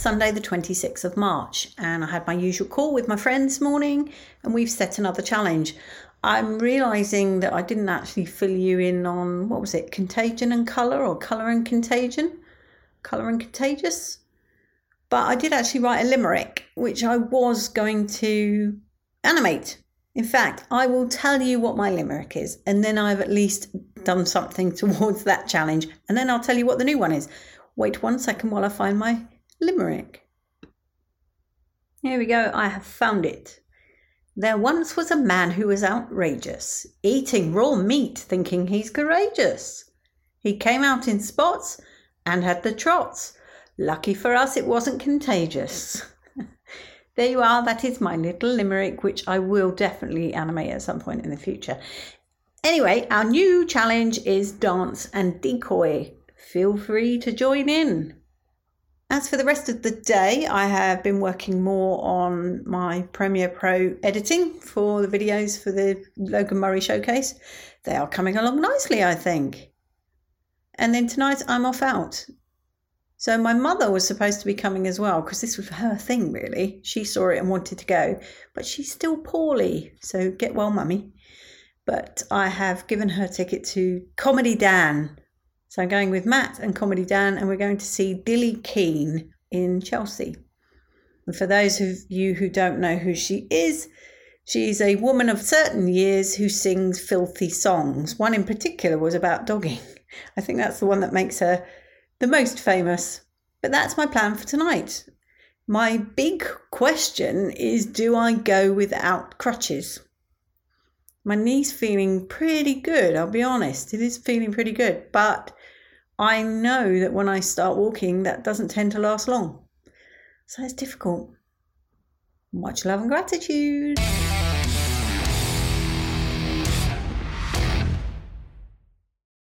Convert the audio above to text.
Sunday, the 26th of March, and I had my usual call with my friend this morning, and we've set another challenge. I'm realizing that I didn't actually fill you in on what was it, contagion and color, or color and contagion, color and contagious. But I did actually write a limerick, which I was going to animate. In fact, I will tell you what my limerick is, and then I've at least done something towards that challenge, and then I'll tell you what the new one is. Wait one second while I find my limerick. Here we go, I have found it. There once was a man who was outrageous, eating raw meat, thinking he's courageous. He came out in spots and had the trots. Lucky for us, it wasn't contagious. there you are, that is my little limerick, which I will definitely animate at some point in the future. Anyway, our new challenge is dance and decoy. Feel free to join in. As for the rest of the day, I have been working more on my Premiere Pro editing for the videos for the Logan Murray showcase. They are coming along nicely, I think. And then tonight I'm off out. So my mother was supposed to be coming as well because this was her thing, really. She saw it and wanted to go, but she's still poorly. So get well, mummy. But I have given her a ticket to Comedy Dan so I'm going with Matt and Comedy Dan, and we're going to see Dillie Keane in Chelsea. And for those of you who don't know who she is, she's a woman of certain years who sings filthy songs. One in particular was about dogging. I think that's the one that makes her the most famous. But that's my plan for tonight. My big question is do I go without crutches? My knee's feeling pretty good, I'll be honest. It is feeling pretty good, but I know that when I start walking, that doesn't tend to last long. So it's difficult. Much love and gratitude.